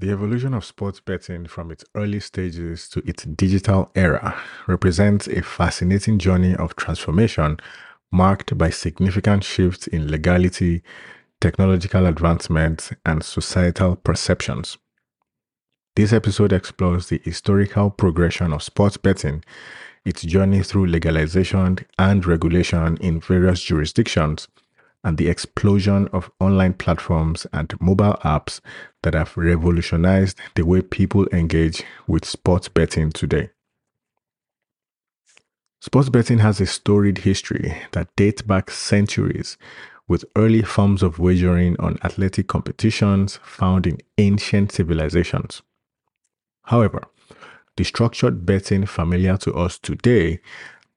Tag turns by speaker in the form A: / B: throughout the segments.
A: The evolution of sports betting from its early stages to its digital era represents a fascinating journey of transformation marked by significant shifts in legality, technological advancements, and societal perceptions. This episode explores the historical progression of sports betting, its journey through legalization and regulation in various jurisdictions, and the explosion of online platforms and mobile apps that have revolutionized the way people engage with sports betting today. Sports betting has a storied history that dates back centuries, with early forms of wagering on athletic competitions found in ancient civilizations. However, the structured betting familiar to us today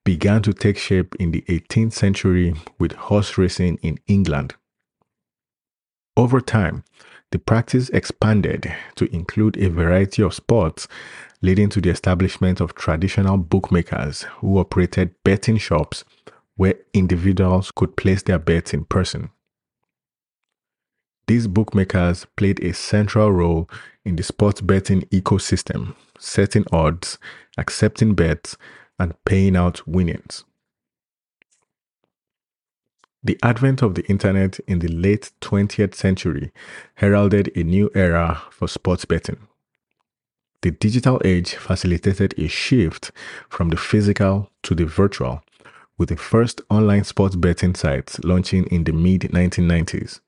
A: began to take shape in the 18th century with horse racing in England. Over time, the practice expanded to include a variety of sports, leading to the establishment of traditional bookmakers who operated betting shops where individuals could place their bets in person. These bookmakers played a central role in the sports betting ecosystem, setting odds, accepting bets, and paying out winnings. The advent of the internet in the late 20th century heralded a new era for sports betting. The digital age facilitated a shift from the physical to the virtual, with the first online sports betting sites launching in the mid 1990s.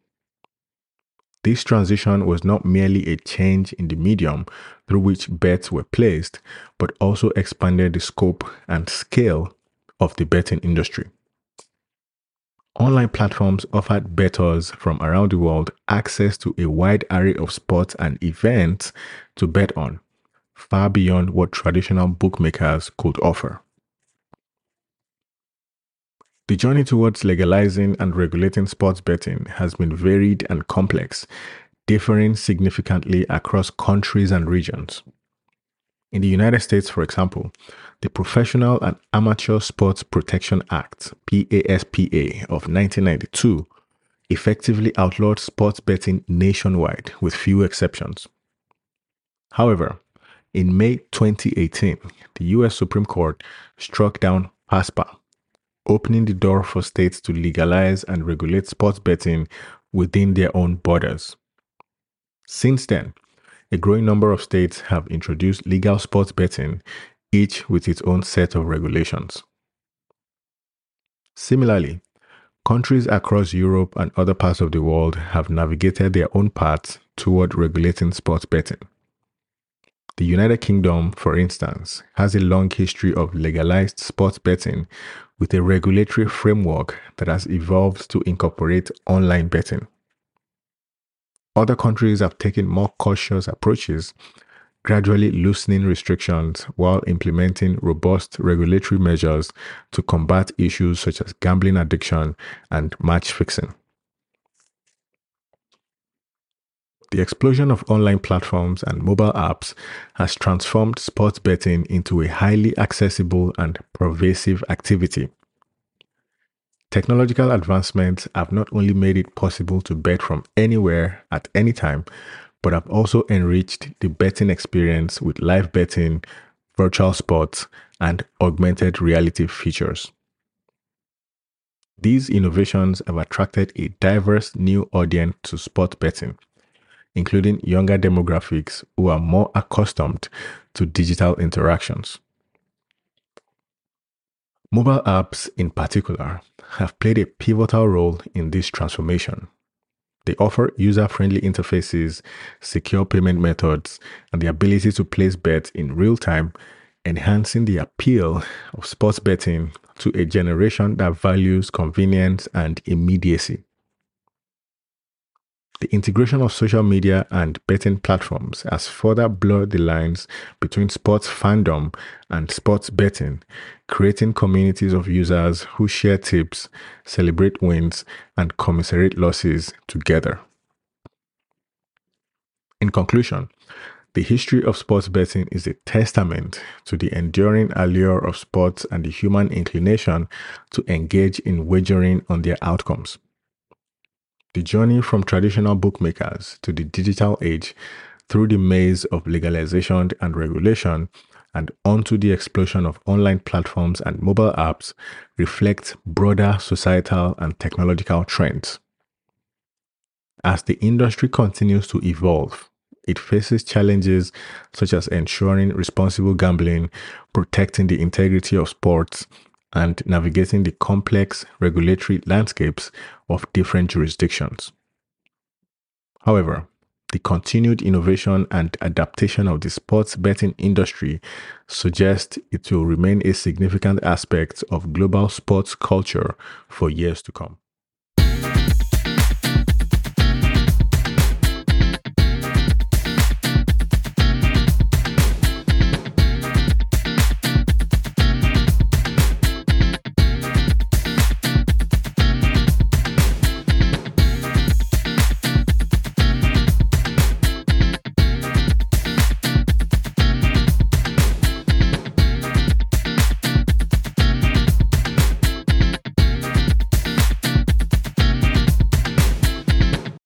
A: This transition was not merely a change in the medium through which bets were placed, but also expanded the scope and scale of the betting industry. Online platforms offered bettors from around the world access to a wide array of sports and events to bet on, far beyond what traditional bookmakers could offer. The journey towards legalizing and regulating sports betting has been varied and complex, differing significantly across countries and regions. In the United States, for example, the Professional and Amateur Sports Protection Act, PASPA, of 1992 effectively outlawed sports betting nationwide with few exceptions. However, in May 2018, the US Supreme Court struck down PASPA, opening the door for states to legalize and regulate sports betting within their own borders. Since then, a growing number of states have introduced legal sports betting, each with its own set of regulations. Similarly, countries across Europe and other parts of the world have navigated their own paths toward regulating sports betting. The United Kingdom, for instance, has a long history of legalized sports betting with a regulatory framework that has evolved to incorporate online betting. Other countries have taken more cautious approaches, gradually loosening restrictions while implementing robust regulatory measures to combat issues such as gambling addiction and match fixing. The explosion of online platforms and mobile apps has transformed sports betting into a highly accessible and pervasive activity. Technological advancements have not only made it possible to bet from anywhere at any time, but have also enriched the betting experience with live betting, virtual sports, and augmented reality features. These innovations have attracted a diverse new audience to sport betting including younger demographics who are more accustomed to digital interactions. Mobile apps, in particular, have played a pivotal role in this transformation. They offer user friendly interfaces, secure payment methods, and the ability to place bets in real time, enhancing the appeal of sports betting to a generation that values convenience and immediacy. The integration of social media and betting platforms has further blurred the lines between sports fandom and sports betting, creating communities of users who share tips, celebrate wins, and commiserate losses together. In conclusion, the history of sports betting is a testament to the enduring allure of sports and the human inclination to engage in wagering on their outcomes. The journey from traditional bookmakers to the digital age through the maze of legalization and regulation and onto the explosion of online platforms and mobile apps reflects broader societal and technological trends. As the industry continues to evolve, it faces challenges such as ensuring responsible gambling, protecting the integrity of sports, and navigating the complex regulatory landscapes of different jurisdictions. However, the continued innovation and adaptation of the sports betting industry suggests it will remain a significant aspect of global sports culture for years to come.